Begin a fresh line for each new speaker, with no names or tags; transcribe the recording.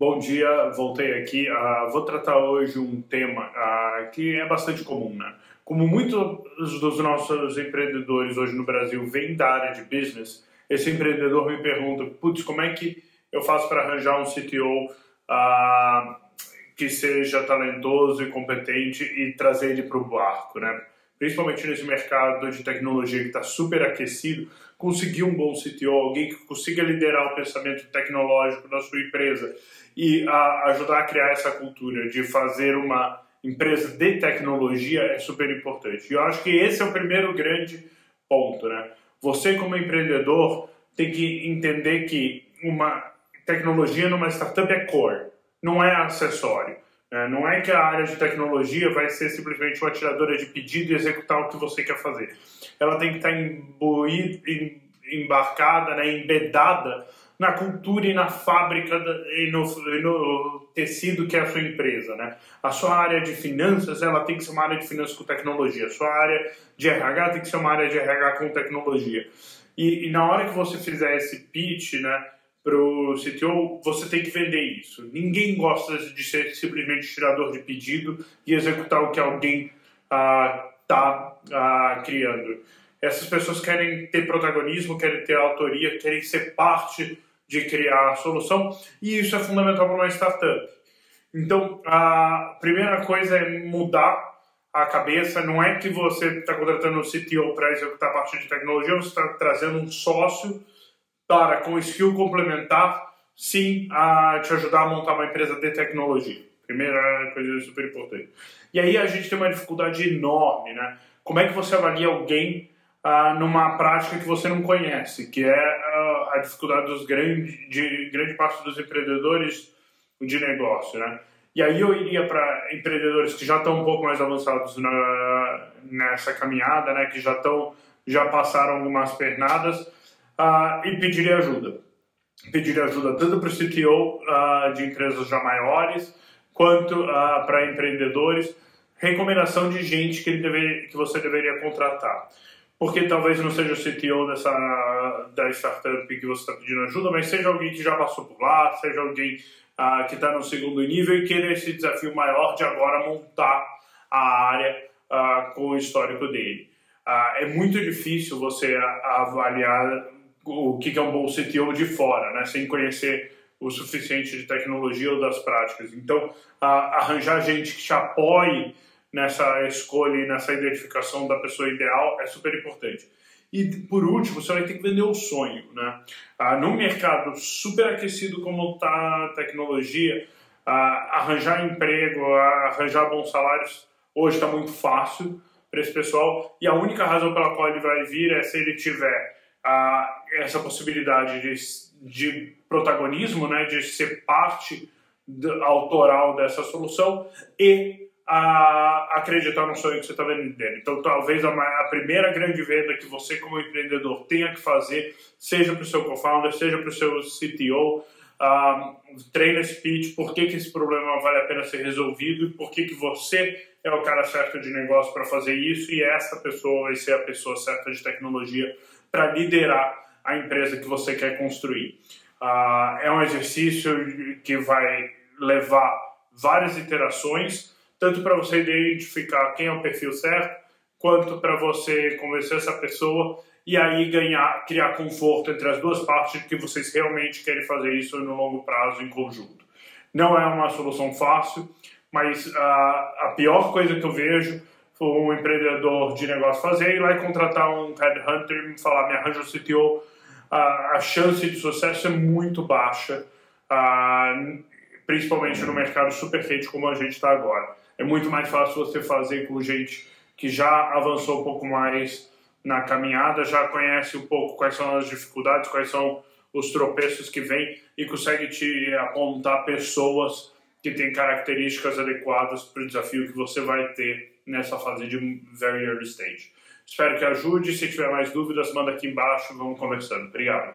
Bom dia, voltei aqui. Uh, vou tratar hoje um tema uh, que é bastante comum, né? Como muitos dos nossos empreendedores hoje no Brasil vêm da área de business, esse empreendedor me pergunta, putz, como é que eu faço para arranjar um CTO uh, ah, que seja talentoso e competente e trazer ele para o barco, né? Principalmente nesse mercado de tecnologia que está super aquecido, conseguir um bom CTO, alguém que consiga liderar o pensamento tecnológico da sua empresa e a, ajudar a criar essa cultura de fazer uma empresa de tecnologia é super importante. E eu acho que esse é o primeiro grande ponto, né? Você como empreendedor tem que entender que uma tecnologia numa startup é core, não é acessório. Né? Não é que a área de tecnologia vai ser simplesmente uma tiradora de pedido e executar o que você quer fazer. Ela tem que estar imbuída, embarcada, né, embedada na cultura e na fábrica e no, e no, tecido que é a sua empresa, né? A sua área de finanças, ela tem que ser uma área de finanças com tecnologia. A sua área de RH tem que ser uma área de RH com tecnologia. E, e na hora que você fizer esse pitch, né, pro CTO, você tem que vender isso. Ninguém gosta de ser simplesmente tirador de pedido e executar o que alguém está ah, ah, criando. Essas pessoas querem ter protagonismo, querem ter autoria, querem ser parte de criar a solução, e isso é fundamental para uma startup. Então, a primeira coisa é mudar a cabeça. Não é que você está contratando um CTO para executar a parte de tecnologia, você está trazendo um sócio para, com skill complementar, sim, a te ajudar a montar uma empresa de tecnologia. Primeira coisa super importante. E aí a gente tem uma dificuldade enorme, né? Como é que você avalia alguém ah, numa prática que você não conhece, que é ah, a dificuldade dos grandes, de grande parte dos empreendedores de negócio, né? E aí eu iria para empreendedores que já estão um pouco mais avançados na, nessa caminhada, né? Que já estão, já passaram algumas pernadas ah, e pediria ajuda. Pediria ajuda tanto para o CTO ah, de empresas já maiores quanto ah, para empreendedores. Recomendação de gente que, deve, que você deveria contratar porque talvez não seja o CTO dessa, da startup que você está pedindo ajuda, mas seja alguém que já passou por lá, seja alguém ah, que está no segundo nível e queira esse desafio maior de agora montar a área ah, com o histórico dele. É muito difícil você avaliar o que é um bom CTO de fora, né, sem conhecer o suficiente de tecnologia ou das práticas. Então, arranjar gente que te apoie nessa escolha e nessa identificação da pessoa ideal é super importante. E por último, você vai ter que vender o sonho, né? Ah, num mercado super aquecido como está a tecnologia, ah, arranjar emprego, arranjar bons salários hoje está muito fácil para esse pessoal e a única razão pela qual ele vai vir é se ele tiver ah, essa possibilidade de, de protagonismo, né, de ser parte autoral dessa solução e a acreditar no sonho que você está vendendo. Então, talvez a, a, primeira grande venda que você, como empreendedor, tenha que fazer, seja para o seu co-founder, seja para o seu CTO, um, esse pitch, por que, que esse problema vale a pena ser resolvido e por que, que você é o cara certo de negócio para fazer isso e essa pessoa vai ser a pessoa certa de tecnologia para liderar a empresa que você quer construir. Uh, é um exercício que vai levar várias iterações, tanto para você identificar quem é o perfil certo, quanto para você convencer essa pessoa e aí ganhar, criar conforto entre as duas partes de que vocês realmente querem fazer isso no longo prazo em conjunto. Não é uma solução fácil, mas a, a pior coisa que eu vejo um empreendedor de negócio fazer ir lá e contratar um headhunter e me falar, me arranja o CTO. A, a chance de sucesso é muito baixa, principalmente no mercado super quente como a gente está agora. É muito mais fácil você fazer com gente que já avançou um pouco mais na caminhada, já conhece um pouco quais são as dificuldades, quais são os tropeços que vêm e consegue te apontar pessoas que têm características adequadas para o desafio que você vai ter nessa fase de very early stage. Espero que ajude. Se tiver mais dúvidas, manda aqui embaixo. Vamos conversando. Obrigado.